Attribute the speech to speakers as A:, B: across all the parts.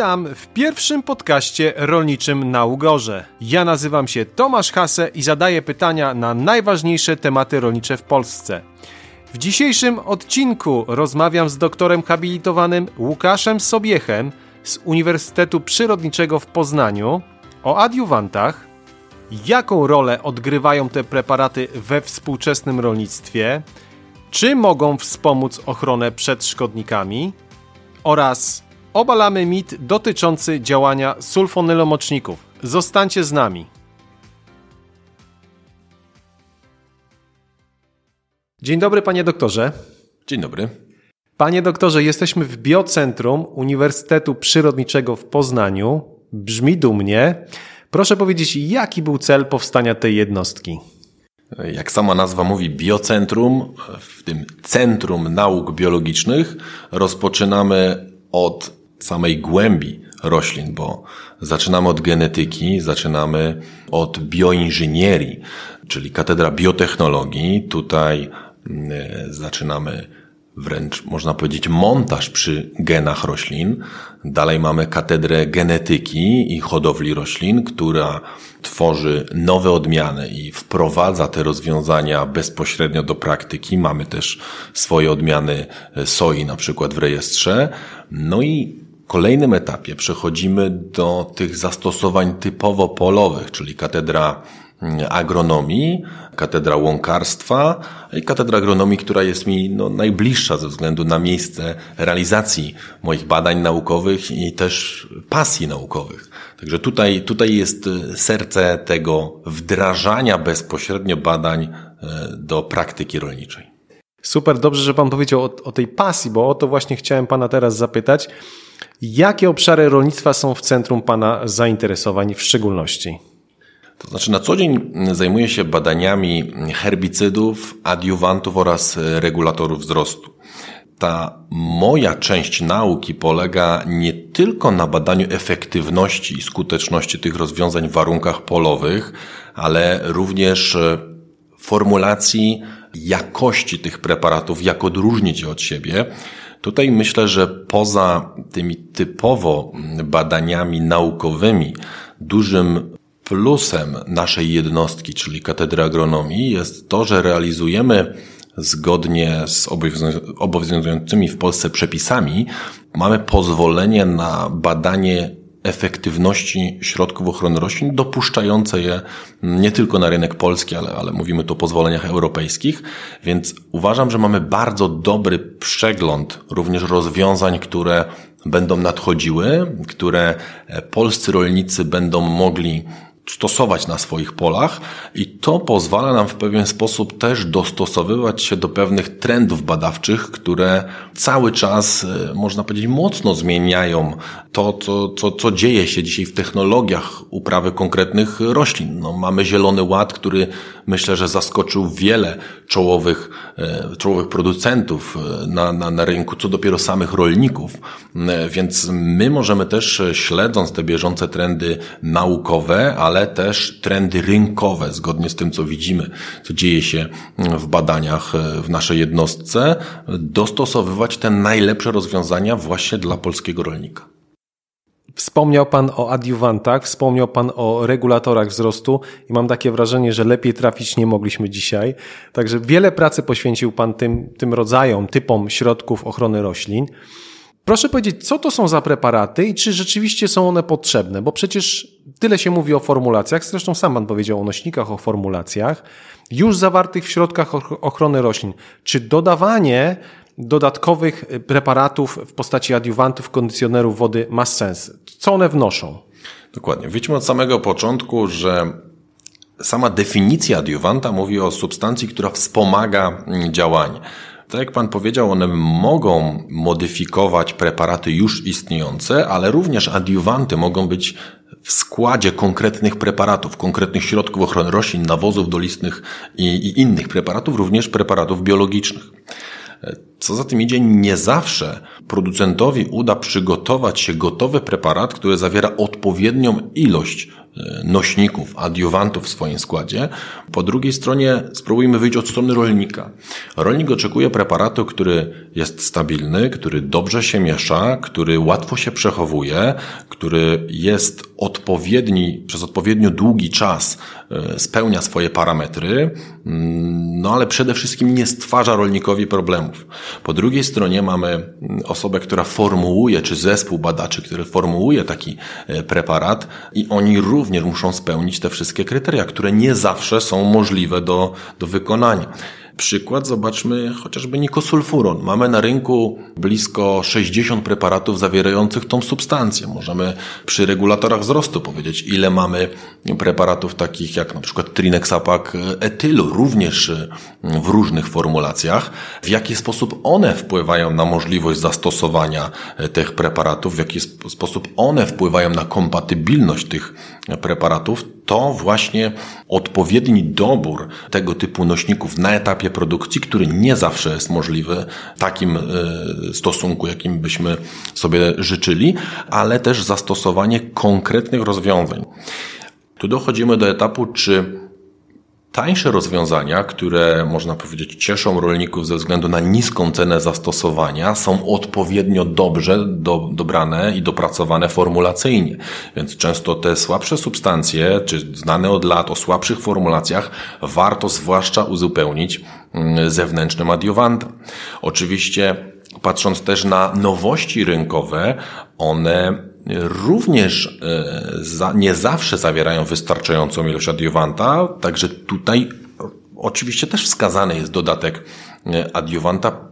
A: Witam w pierwszym podcaście rolniczym na Ugorze. Ja nazywam się Tomasz Hase i zadaję pytania na najważniejsze tematy rolnicze w Polsce. W dzisiejszym odcinku rozmawiam z doktorem habilitowanym Łukaszem Sobiechem z Uniwersytetu Przyrodniczego w Poznaniu o adiuwantach, jaką rolę odgrywają te preparaty we współczesnym rolnictwie, czy mogą wspomóc ochronę przed szkodnikami oraz obalamy mit dotyczący działania sulfonylomoczników. Zostańcie z nami. Dzień dobry, panie doktorze.
B: Dzień dobry.
A: Panie doktorze, jesteśmy w Biocentrum Uniwersytetu Przyrodniczego w Poznaniu. Brzmi dumnie. Proszę powiedzieć, jaki był cel powstania tej jednostki?
B: Jak sama nazwa mówi, biocentrum, w tym Centrum Nauk Biologicznych, rozpoczynamy od samej głębi roślin, bo zaczynamy od genetyki, zaczynamy od bioinżynierii, czyli katedra biotechnologii. Tutaj mm, zaczynamy wręcz można powiedzieć montaż przy genach roślin. Dalej mamy katedrę genetyki i hodowli roślin, która tworzy nowe odmiany i wprowadza te rozwiązania bezpośrednio do praktyki. Mamy też swoje odmiany soi na przykład w rejestrze. No i kolejnym etapie przechodzimy do tych zastosowań typowo polowych, czyli katedra agronomii, katedra łąkarstwa i katedra agronomii, która jest mi no, najbliższa ze względu na miejsce realizacji moich badań naukowych i też pasji naukowych. Także tutaj, tutaj jest serce tego wdrażania bezpośrednio badań e, do praktyki rolniczej.
A: Super, dobrze, że Pan powiedział o, o tej pasji, bo o to właśnie chciałem Pana teraz zapytać. Jakie obszary rolnictwa są w centrum Pana zainteresowań w szczególności?
B: To znaczy na co dzień zajmuję się badaniami herbicydów, adiuwantów oraz regulatorów wzrostu. Ta moja część nauki polega nie tylko na badaniu efektywności i skuteczności tych rozwiązań w warunkach polowych, ale również formulacji jakości tych preparatów, jak odróżnić je od siebie. Tutaj myślę, że poza tymi typowo badaniami naukowymi, dużym Plusem naszej jednostki, czyli Katedry Agronomii, jest to, że realizujemy zgodnie z obowiązującymi w Polsce przepisami, mamy pozwolenie na badanie efektywności środków ochrony roślin, dopuszczające je nie tylko na rynek polski, ale, ale mówimy tu o pozwoleniach europejskich, więc uważam, że mamy bardzo dobry przegląd również rozwiązań, które będą nadchodziły, które polscy rolnicy będą mogli stosować na swoich polach i to pozwala nam w pewien sposób też dostosowywać się do pewnych trendów badawczych, które cały czas, e, można powiedzieć, mocno zmieniają to, co, co, co dzieje się dzisiaj w technologiach uprawy konkretnych roślin. No, mamy Zielony Ład, który myślę, że zaskoczył wiele czołowych, e, czołowych producentów e, na, na, na rynku, co dopiero samych rolników. Więc my możemy też, śledząc te bieżące trendy naukowe, ale też trendy rynkowe, zgodnie z tym, co widzimy, co dzieje się w badaniach e, w naszej jednostce, dostosowywać te najlepsze rozwiązania właśnie dla polskiego rolnika.
A: Wspomniał Pan o adiuwantach, wspomniał Pan o regulatorach wzrostu i mam takie wrażenie, że lepiej trafić nie mogliśmy dzisiaj. Także wiele pracy poświęcił Pan tym, tym rodzajom, typom środków ochrony roślin. Proszę powiedzieć, co to są za preparaty i czy rzeczywiście są one potrzebne? Bo przecież tyle się mówi o formulacjach, zresztą sam Pan powiedział o nośnikach, o formulacjach, już zawartych w środkach ochrony roślin. Czy dodawanie dodatkowych preparatów w postaci adiuwantów, kondycjonerów wody ma sens? Co one wnoszą?
B: Dokładnie. Widzimy od samego początku, że sama definicja adiuwanta mówi o substancji, która wspomaga działanie. Tak jak Pan powiedział, one mogą modyfikować preparaty już istniejące, ale również adiuwanty mogą być w składzie konkretnych preparatów, konkretnych środków ochrony roślin, nawozów dolistnych i, i innych preparatów, również preparatów biologicznych. Co za tym idzie, nie zawsze producentowi uda przygotować się gotowy preparat, który zawiera odpowiednią ilość e, nośników, adiuwantów w swoim składzie. Po drugiej stronie spróbujmy wyjść od strony rolnika. Rolnik oczekuje preparatu, który jest stabilny, który dobrze się miesza, który łatwo się przechowuje, który jest odpowiedni, przez odpowiednio długi czas e, spełnia swoje parametry, mm, no ale przede wszystkim nie stwarza rolnikowi problemów. Po drugiej stronie mamy mm, osobę, która formułuje, czy zespół badaczy, który formułuje taki e, preparat i oni również muszą spełnić te wszystkie kryteria, które nie zawsze są możliwe do, do wykonania. Przykład zobaczmy chociażby nikosulfuron. Mamy na rynku blisko 60 preparatów zawierających tą substancję. Możemy przy regulatorach wzrostu powiedzieć, ile mamy preparatów takich jak na przykład Trinexapak etylu, również w różnych formulacjach. W jaki sposób one wpływają na możliwość zastosowania tych preparatów, w jaki sposób one wpływają na kompatybilność tych preparatów, to właśnie odpowiedni dobór tego typu nośników na etapie produkcji, który nie zawsze jest możliwy w takim e, stosunku, jakim byśmy sobie życzyli, ale też zastosowanie konkretnych rozwiązań. Tu dochodzimy do etapu, czy Tańsze rozwiązania, które można powiedzieć cieszą rolników ze względu na niską cenę zastosowania, są odpowiednio dobrze do, dobrane i dopracowane formulacyjnie. Więc często te słabsze substancje, czy znane od lat o słabszych formulacjach, warto zwłaszcza uzupełnić mm, zewnętrznym adjuwantem. Oczywiście patrząc też na nowości rynkowe, one również e, nie zawsze zawierają wystarczającą ilość adiowanta, także tutaj oczywiście też wskazany jest dodatek e,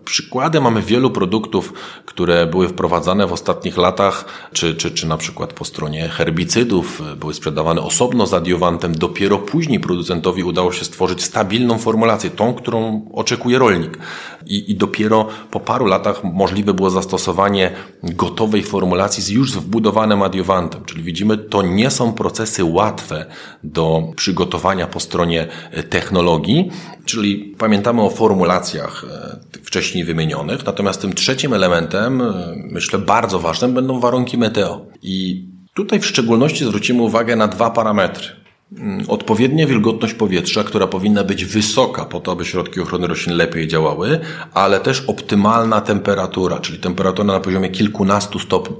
B: Przykłady mamy wielu produktów, które były wprowadzane w ostatnich latach, czy, czy, czy na przykład po stronie herbicydów, były sprzedawane osobno z adiowantem. Dopiero później producentowi udało się stworzyć stabilną formulację, tą, którą oczekuje rolnik. I, I dopiero po paru latach możliwe było zastosowanie gotowej formulacji z już wbudowanym adiowantem. Czyli widzimy, to nie są procesy łatwe do przygotowania po stronie technologii, czyli pamiętamy o formulacjach e, wcześniej wcześniej wymienionych. Natomiast tym trzecim elementem, e, myślę bardzo ważnym, będą warunki meteo. I tutaj w szczególności zwrócimy uwagę na dwa parametry. Mm, odpowiednia wilgotność powietrza, która powinna być wysoka po to, aby środki ochrony roślin lepiej działały, ale też optymalna temperatura, czyli temperatura na poziomie kilkunastu stopni.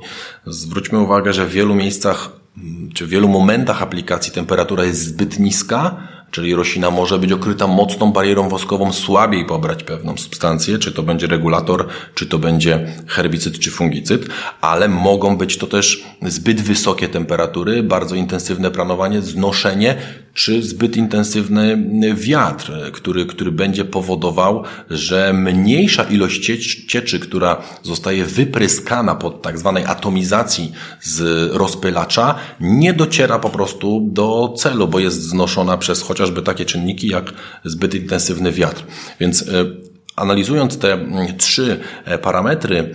B: Zwróćmy uwagę, że w wielu miejscach mm, czy w wielu momentach aplikacji temperatura jest zbyt niska, czyli roślina może być okryta mocną barierą woskową, słabiej pobrać pewną substancję, czy to będzie regulator, czy to będzie herbicyd, czy fungicyd, ale mogą być to też zbyt wysokie temperatury, bardzo intensywne planowanie, znoszenie, czy zbyt intensywny wiatr, który, który będzie powodował, że mniejsza ilość cieczy, która zostaje wypryskana pod tak zwanej atomizacji z rozpylacza, nie dociera po prostu do celu, bo jest znoszona przez chociażby takie czynniki jak zbyt intensywny wiatr. Więc e, analizując te trzy e, parametry,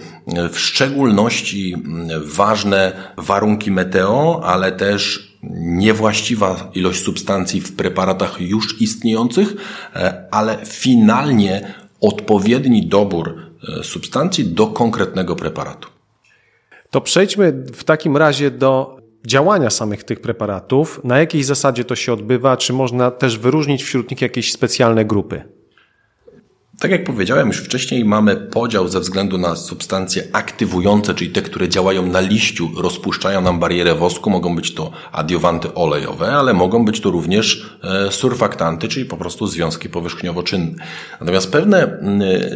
B: w szczególności ważne warunki meteo, ale też niewłaściwa ilość substancji w preparatach już istniejących, e, ale finalnie odpowiedni dobór substancji do konkretnego preparatu.
A: To przejdźmy w takim razie do działania samych tych preparatów. Na jakiej zasadzie to się odbywa? Czy można też wyróżnić wśród nich jakieś specjalne grupy?
B: Tak jak powiedziałem już wcześniej, mamy podział ze względu na substancje aktywujące, czyli te, które działają na liściu, rozpuszczają nam barierę wosku. Mogą być to adiowanty olejowe, ale mogą być to również e, surfaktanty, czyli po prostu związki powierzchniowo-czynne. Natomiast pewne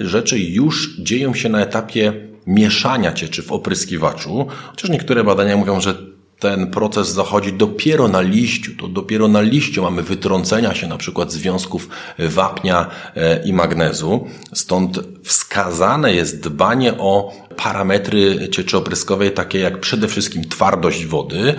B: rzeczy już dzieją się na etapie mieszania cieczy w opryskiwaczu, chociaż niektóre badania mówią, że ten proces zachodzi dopiero na liściu. To dopiero na liściu mamy wytrącenia się na przykład związków wapnia e, i magnezu. Stąd wskazane jest dbanie o parametry cieczy opryskowej, takie jak przede wszystkim twardość wody.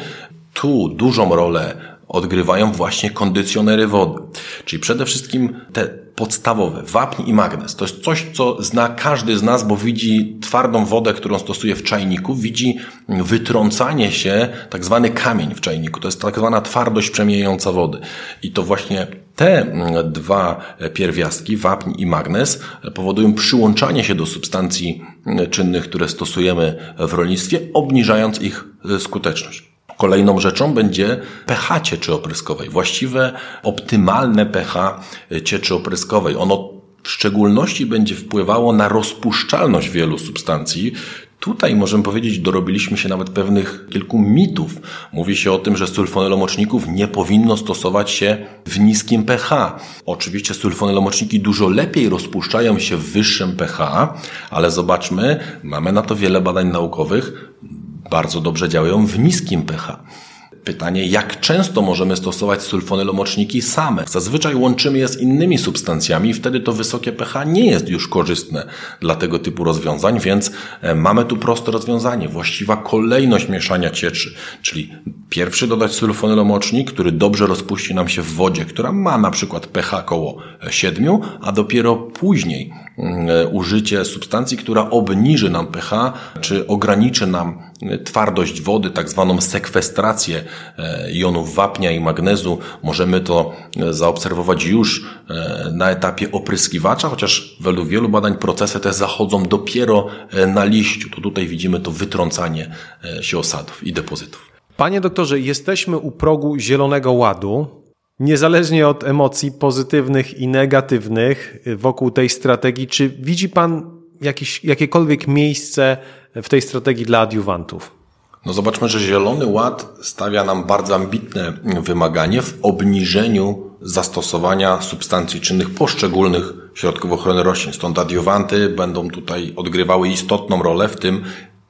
B: Tu dużą rolę odgrywają właśnie kondycjonery wody. Czyli przede wszystkim te podstawowe, wapń i magnez. To jest coś, co zna każdy z nas, bo widzi twardą wodę, którą stosuje w czajniku, widzi wytrącanie się, tak zwany kamień w czajniku. To jest tak zwana twardość przemijająca wody. I to właśnie te dwa pierwiastki, wapń i magnez, powodują przyłączanie się do substancji czynnych, które stosujemy w rolnictwie, obniżając ich skuteczność. Kolejną rzeczą będzie pH cieczy opryskowej, właściwe, optymalne pH cieczy opryskowej. Ono w szczególności będzie wpływało na rozpuszczalność wielu substancji, Tutaj możemy powiedzieć, dorobiliśmy się nawet pewnych kilku mitów. Mówi się o tym, że sulfonylomoczników nie powinno stosować się w niskim pH. Oczywiście sulfonylomoczniki dużo lepiej rozpuszczają się w wyższym pH, ale zobaczmy, mamy na to wiele badań naukowych, bardzo dobrze działają w niskim pH. Pytanie, jak często możemy stosować sulfonylomoczniki same? Zazwyczaj łączymy je z innymi substancjami, wtedy to wysokie pH nie jest już korzystne dla tego typu rozwiązań, więc e, mamy tu proste rozwiązanie. Właściwa kolejność mieszania cieczy, czyli pierwszy dodać sulfonylomocznik, który dobrze rozpuści nam się w wodzie, która ma na przykład pH około 7, a dopiero później mm, e, użycie substancji, która obniży nam pH, czy ograniczy nam twardość wody, tak zwaną sekwestrację e, jonów wapnia i magnezu. Możemy to e, zaobserwować już e, na etapie opryskiwacza, chociaż według wielu badań procesy te zachodzą dopiero na liściu. To tutaj widzimy to wytrącanie się osadów i depozytów.
A: Panie doktorze, jesteśmy u progu Zielonego Ładu. Niezależnie od emocji pozytywnych i negatywnych wokół tej strategii, czy widzi Pan jakiś, jakiekolwiek miejsce w tej strategii dla adiuwantów?
B: No zobaczmy, że Zielony Ład stawia nam bardzo ambitne wymaganie w obniżeniu zastosowania substancji czynnych poszczególnych środków ochrony roślin. Stąd adiuwanty będą tutaj odgrywały istotną rolę w tym,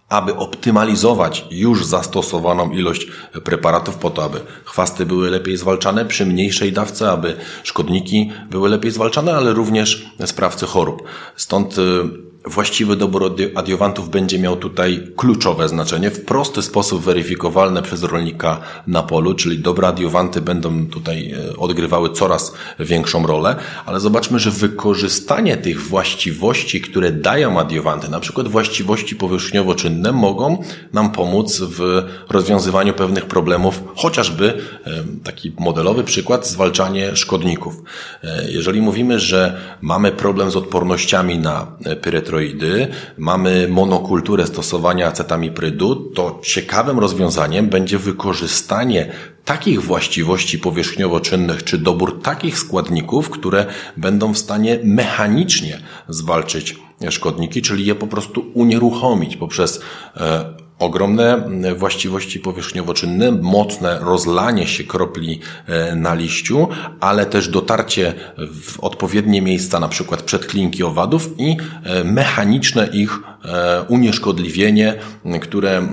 B: aby optymalizować już zastosowaną ilość preparatów po to, aby chwasty były lepiej zwalczane przy mniejszej dawce, aby szkodniki były lepiej zwalczane, ale również sprawcy chorób. Stąd y, właściwy dobór adiowantów będzie miał tutaj kluczowe znaczenie, w prosty sposób weryfikowalne przez rolnika na polu, czyli dobre adiowanty będą tutaj e, odgrywały coraz większą rolę, ale zobaczmy, że wykorzystanie tych właściwości, które dają adiowanty, na przykład właściwości powierzchniowo-czynne, mogą nam pomóc w rozwiązywaniu pewnych problemów, chociażby e, taki modelowy przykład, zwalczanie szkodników. E, jeżeli mówimy, że mamy problem z odpornościami na pyretroidy, steroidy, mamy monokulturę stosowania acetamiprydu, to ciekawym rozwiązaniem będzie wykorzystanie takich właściwości powierzchniowo-czynnych, czy dobór takich składników, które będą w stanie mechanicznie zwalczyć szkodniki, czyli je po prostu unieruchomić poprzez e, ogromne właściwości powierzchniowo-czynne, mocne rozlanie się kropli e, na liściu, ale też dotarcie w odpowiednie miejsca, na przykład przed klinki owadów i e, mechaniczne ich e, unieszkodliwienie, które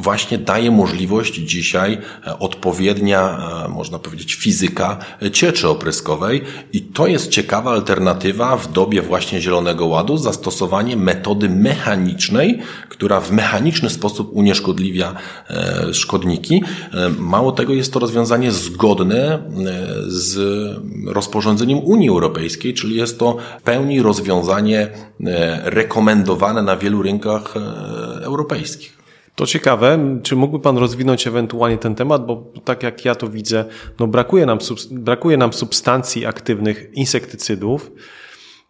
B: właśnie daje możliwość dzisiaj odpowiednia, można powiedzieć, fizyka cieczy opryskowej i to jest ciekawa alternatywa w dobie właśnie Zielonego Ładu, zastosowanie metody mechanicznej, która w mechaniczny sposób unieszkodliwia e, szkodniki. E, mało tego, jest to rozwiązanie zgodne e, z rozporządzeniem Unii Europejskiej, czyli jest to pełni rozwiązanie rekomendowane na wielu rynkach europejskich.
A: To ciekawe, czy mógłby Pan rozwinąć ewentualnie ten temat, bo tak jak ja to widzę, no brakuje nam, brakuje nam substancji aktywnych insektycydów,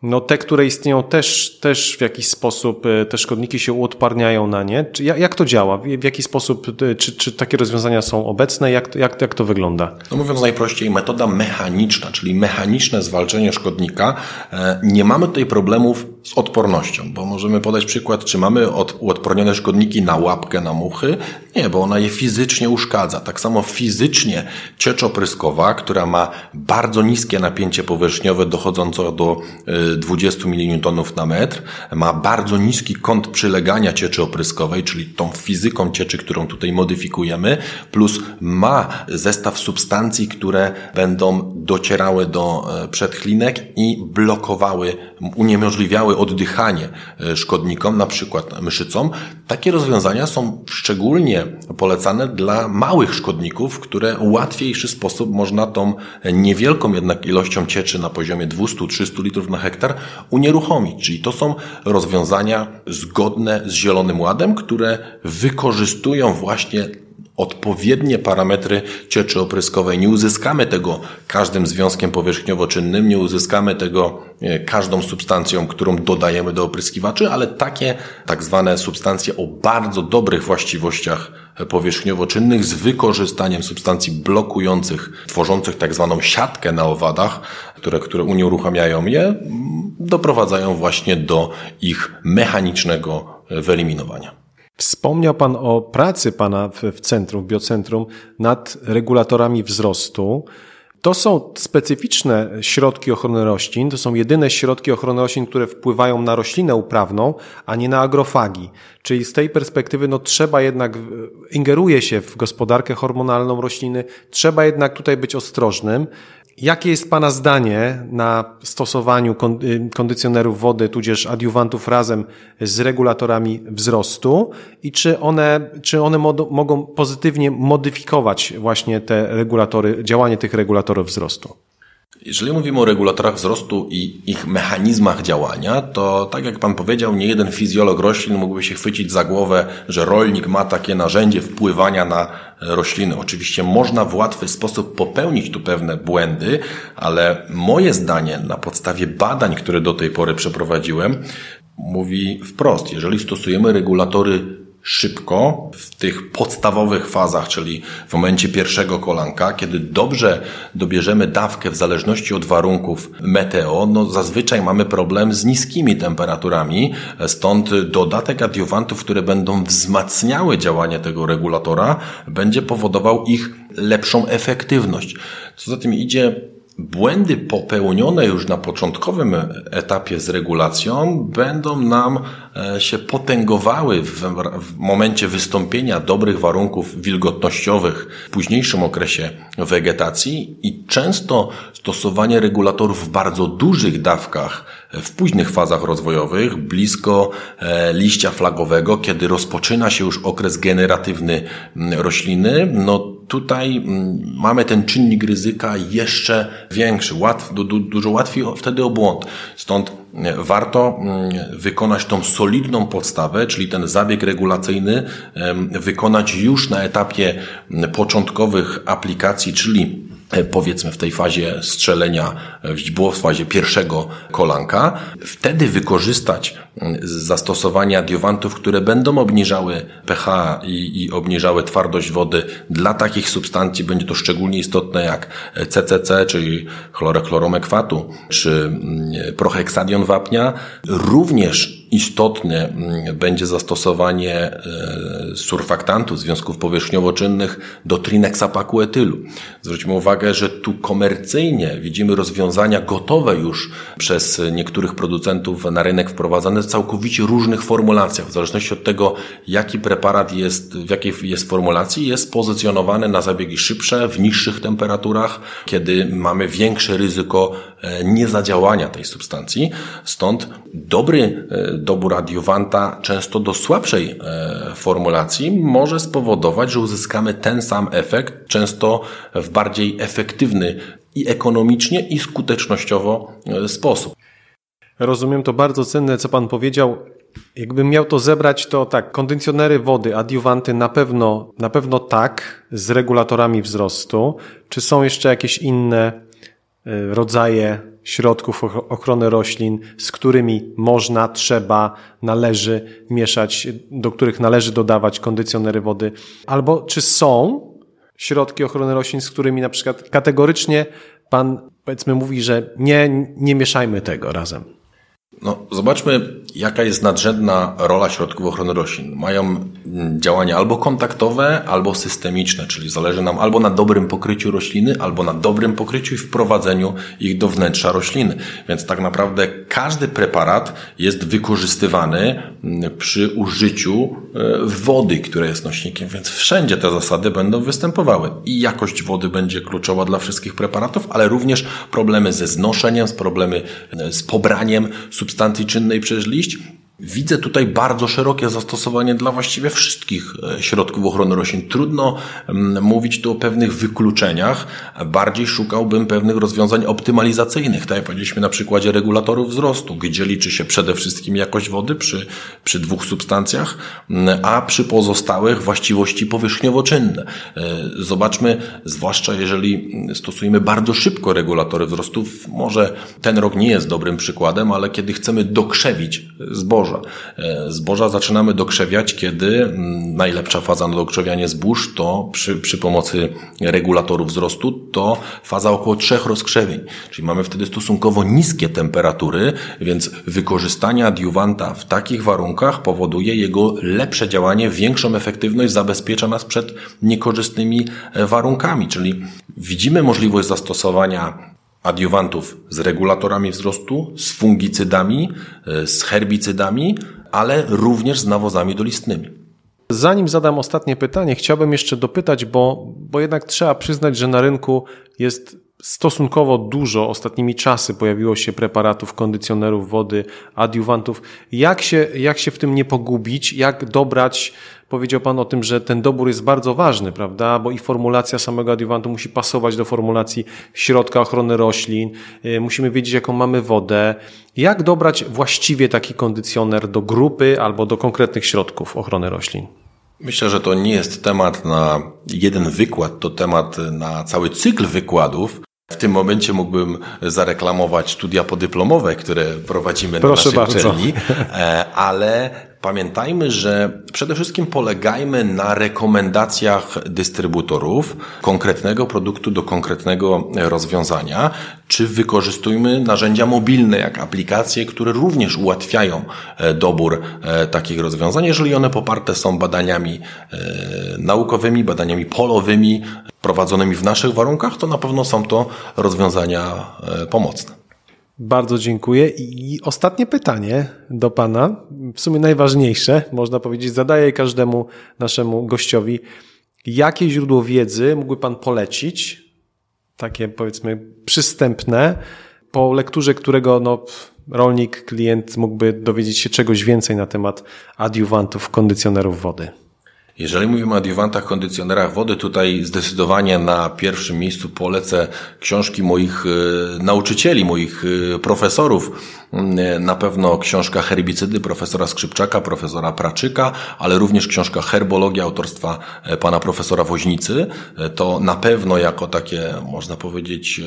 A: no te, które istnieją też, też w jakiś sposób, e, te szkodniki się uodparniają na nie. Czy, jak, to działa? W, jaki sposób, e, czy, czy takie rozwiązania są obecne? Jak, jak, jak to wygląda?
B: No mówiąc najprościej, metoda mechaniczna, czyli mechaniczne zwalczenie szkodnika. E, nie mamy tutaj problemów z odpornością, bo możemy podać przykład, czy mamy od, uodpornione szkodniki na łapkę, na muchy? Nie, bo ona je fizycznie uszkadza. Tak samo fizycznie ciecz opryskowa, która ma bardzo niskie napięcie powierzchniowe dochodzące do 20 mN na metr, ma bardzo niski kąt przylegania cieczy opryskowej, czyli tą fizyką cieczy, którą tutaj modyfikujemy, plus ma zestaw substancji, które będą docierały do e, przedchlinek i blokowały, uniemożliwiały oddychanie e, szkodnikom, na przykład myszycom. Takie rozwiązania są szczególnie polecane dla małych szkodników, które w łatwiejszy sposób można tą niewielką jednak ilością cieczy na poziomie 200-300 litrów na hektar hektar unieruchomić. Czyli to są rozwiązania zgodne z Zielonym Ładem, które wykorzystują właśnie odpowiednie parametry cieczy opryskowej. Nie uzyskamy tego każdym związkiem powierzchniowo-czynnym, nie uzyskamy tego e, każdą substancją, którą dodajemy do opryskiwaczy, ale takie tak zwane substancje o bardzo dobrych właściwościach powierzchniowo-czynnych z wykorzystaniem substancji blokujących, tworzących tak zwaną siatkę na owadach, które, które unieruchamiają je, doprowadzają właśnie do ich mechanicznego wyeliminowania.
A: Wspomniał Pan o pracy Pana w, centrum, w biocentrum nad regulatorami wzrostu. To są specyficzne środki ochrony roślin, to są jedyne środki ochrony roślin, które wpływają na roślinę uprawną, a nie na agrofagi. Czyli z tej perspektywy no, trzeba jednak, ingeruje się w gospodarkę hormonalną rośliny, trzeba jednak tutaj być ostrożnym. Jakie jest Pana zdanie na stosowaniu y, kondycjonerów wody, tudzież adiuwantów razem z regulatorami wzrostu i czy one, czy one mogą pozytywnie modyfikować właśnie te regulatory, działanie tych regulatorów wzrostu?
B: Jeżeli mówimy o regulatorach wzrostu i ich mechanizmach działania, to tak jak Pan powiedział, nie jeden fizjolog roślin mógłby się chwycić za głowę, że rolnik ma takie narzędzie wpływania na rośliny. Oczywiście można w łatwy sposób popełnić tu pewne błędy, ale moje zdanie na podstawie badań, które do tej pory przeprowadziłem, mówi wprost, jeżeli stosujemy regulatory szybko w tych podstawowych fazach, czyli w momencie pierwszego kolanka, kiedy dobrze dobierzemy dawkę w zależności od warunków meteo, no zazwyczaj mamy problem z niskimi temperaturami, stąd dodatek adiuwantów, które będą wzmacniały działanie tego regulatora, będzie powodował ich lepszą efektywność. Co za tym idzie, błędy popełnione już na początkowym etapie z regulacją będą nam e, się potęgowały w, w, momencie wystąpienia dobrych warunków wilgotnościowych w późniejszym okresie wegetacji i często stosowanie regulatorów w bardzo dużych dawkach w późnych fazach rozwojowych, blisko e, liścia flagowego, kiedy rozpoczyna się już okres generatywny rośliny, no tutaj mm, mamy ten czynnik ryzyka jeszcze większy, łatw, du, dużo łatwiej wtedy o błąd. Stąd e, warto mm, wykonać tą solidną podstawę, czyli ten zabieg regulacyjny wykonać już na etapie mm, początkowych aplikacji, czyli E, powiedzmy w tej fazie strzelenia w źdźbło, w fazie pierwszego kolanka, wtedy wykorzystać zastosowania adiowantów, które będą obniżały pH i, i obniżały twardość wody. Dla takich substancji będzie to szczególnie istotne jak CCC, czyli chlorochloromekwatu, czy mm, proheksadion wapnia. Również istotne mm, będzie zastosowanie e, surfaktantu, związków powierzchniowo-czynnych do trineksapaku etylu. Zwróćmy uwagę, że tu komercyjnie widzimy rozwiązania gotowe już przez niektórych producentów na rynek wprowadzane całkowicie różnych formulacjach. W zależności od tego, jaki preparat jest, w jakiej jest formulacji, jest pozycjonowany na zabiegi szybsze, w niższych temperaturach, kiedy mamy większe ryzyko e, niezadziałania tej substancji. Stąd dobry e, dobór adiuwanta często do słabszej e, formulacji może spowodować, że uzyskamy ten sam efekt, często w bardziej efektywny i ekonomicznie, i skutecznościowo sposób.
A: Rozumiem to bardzo cenne, co Pan powiedział. Jakbym miał to zebrać, to tak, kondycjonery wody, adiuwanty na pewno, na pewno tak, z regulatorami wzrostu. Czy są jeszcze jakieś inne e, rodzaje środków ochrony roślin, z którymi można, trzeba, należy mieszać, do których należy dodawać kondycjonery wody, albo czy są środki ochrony roślin, z którymi na przykład kategorycznie pan powiedzmy mówi, że nie, nie mieszajmy tego razem.
B: No, zobaczmy, jaka jest nadrzędna rola środków ochrony roślin. Mają mm, działania albo kontaktowe, albo systemiczne, czyli zależy nam albo na dobrym pokryciu rośliny, albo na dobrym pokryciu i wprowadzeniu ich do wnętrza rośliny. Więc tak naprawdę każdy preparat jest wykorzystywany mm, przy użyciu wody, która jest nośnikiem, więc wszędzie te zasady będą występowały. I jakość wody będzie kluczowa dla wszystkich preparatów, ale również problemy ze znoszeniem, problemy e, z pobraniem substancji czynnej przez liść Widzę tutaj bardzo szerokie zastosowanie dla właściwie wszystkich e, środków ochrony roślin. Trudno mm, mówić tu o pewnych wykluczeniach. Bardziej szukałbym pewnych rozwiązań optymalizacyjnych. Tak jak powiedzieliśmy na przykładzie regulatorów wzrostu, gdzie liczy się przede wszystkim jakość wody przy, przy dwóch substancjach, mm, a przy pozostałych właściwości powierzchniowo-czynne. E, zobaczmy, zwłaszcza jeżeli stosujemy bardzo szybko regulatory wzrostu, może ten rok nie jest dobrym przykładem, ale kiedy chcemy dokrzewić zboże, zboża. E, zboża zaczynamy dokrzewiać, kiedy mm, najlepsza faza na dokrzewianie zbóż to przy, przy pomocy regulatorów wzrostu to faza około trzech rozkrzewień. Czyli mamy wtedy stosunkowo niskie temperatury, więc wykorzystanie adiuwanta w takich warunkach powoduje jego lepsze działanie, większą efektywność, zabezpiecza nas przed niekorzystnymi e, warunkami. Czyli widzimy możliwość zastosowania adiuwantów z regulatorami wzrostu, z fungicydami, e, z herbicydami, ale również z nawozami dolistnymi.
A: Zanim zadam ostatnie pytanie, chciałbym jeszcze dopytać, bo, bo jednak trzeba przyznać, że na rynku jest stosunkowo dużo ostatnimi czasy pojawiło się preparatów, kondycjonerów wody, adiuwantów. Jak się, jak się w tym nie pogubić? Jak dobrać? Powiedział Pan o tym, że ten dobór jest bardzo ważny, prawda? Bo i formulacja samego adiuwantu musi pasować do formulacji środka ochrony roślin. Y, musimy wiedzieć, jaką mamy wodę. Jak dobrać właściwie taki kondycjoner do grupy albo do konkretnych środków ochrony roślin?
B: Myślę, że to nie jest temat na jeden wykład, to temat na cały cykl wykładów. W tym momencie mógłbym zareklamować studia podyplomowe, które prowadzimy
A: Proszę
B: na naszej
A: bardzo.
B: uczelni, e, ale pamiętajmy, że przede wszystkim polegajmy na rekomendacjach dystrybutorów konkretnego produktu do konkretnego rozwiązania, czy wykorzystujmy narzędzia mobilne, jak aplikacje, które również ułatwiają e, dobór e, takich rozwiązań, jeżeli one poparte są badaniami naukowymi, badaniami polowymi, prowadzonymi w naszych warunkach, to na pewno są to rozwiązania pomocne.
A: Bardzo dziękuję. I ostatnie pytanie do Pana, w sumie najważniejsze, można powiedzieć, zadaję każdemu naszemu gościowi. Jakie źródło wiedzy mógłby Pan polecić, takie powiedzmy przystępne, po lekturze którego no, rolnik, klient mógłby dowiedzieć się czegoś więcej na temat adiuwantów, kondycjonerów wody?
B: Jeżeli mówimy o adiuwantach, kondycjonerach wody, tutaj zdecydowanie na pierwszym miejscu polecę książki moich e, nauczycieli, moich e, profesorów. E, na pewno książka Herbicydy profesora Skrzypczaka, profesora Praczyka, ale również książka Herbologia autorstwa pana profesora Woźnicy. To na pewno jako takie, można powiedzieć,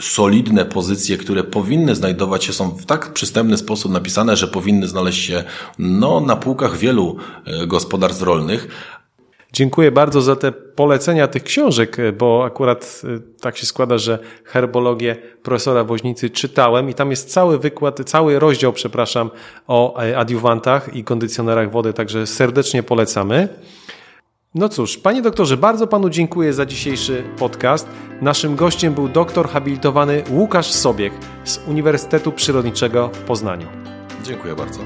B: solidne pozycje, które powinny znajdować się, są w tak przystępny sposób napisane, że powinny znaleźć się no, na półkach wielu gospodarstw rolnych.
A: Dziękuję bardzo za te polecenia tych książek, bo akurat y, tak się składa, że herbologię profesora Woźnicy czytałem i tam jest cały wykład, cały rozdział, przepraszam, o e, adiuwantach i kondycjonerach wody, także serdecznie polecamy. No cóż, panie doktorze, bardzo panu dziękuję za dzisiejszy podcast. Naszym gościem był doktor habilitowany Łukasz Sobiech z Uniwersytetu Przyrodniczego w Poznaniu.
B: Dziękuję bardzo.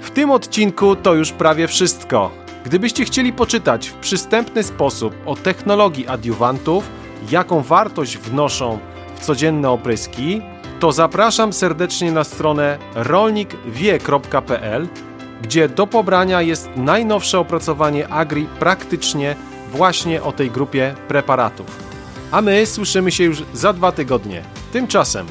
A: W tym odcinku to już prawie wszystko. Gdybyście chcieli poczytać w przystępny sposób o technologii adiuwantów, jaką wartość wnoszą w codzienne opryski, to zapraszam serdecznie na stronę rolnikwie.pl, gdzie do pobrania jest najnowsze opracowanie Agri praktycznie właśnie o tej grupie preparatów. A my słyszymy się już za dwa tygodnie. Tymczasem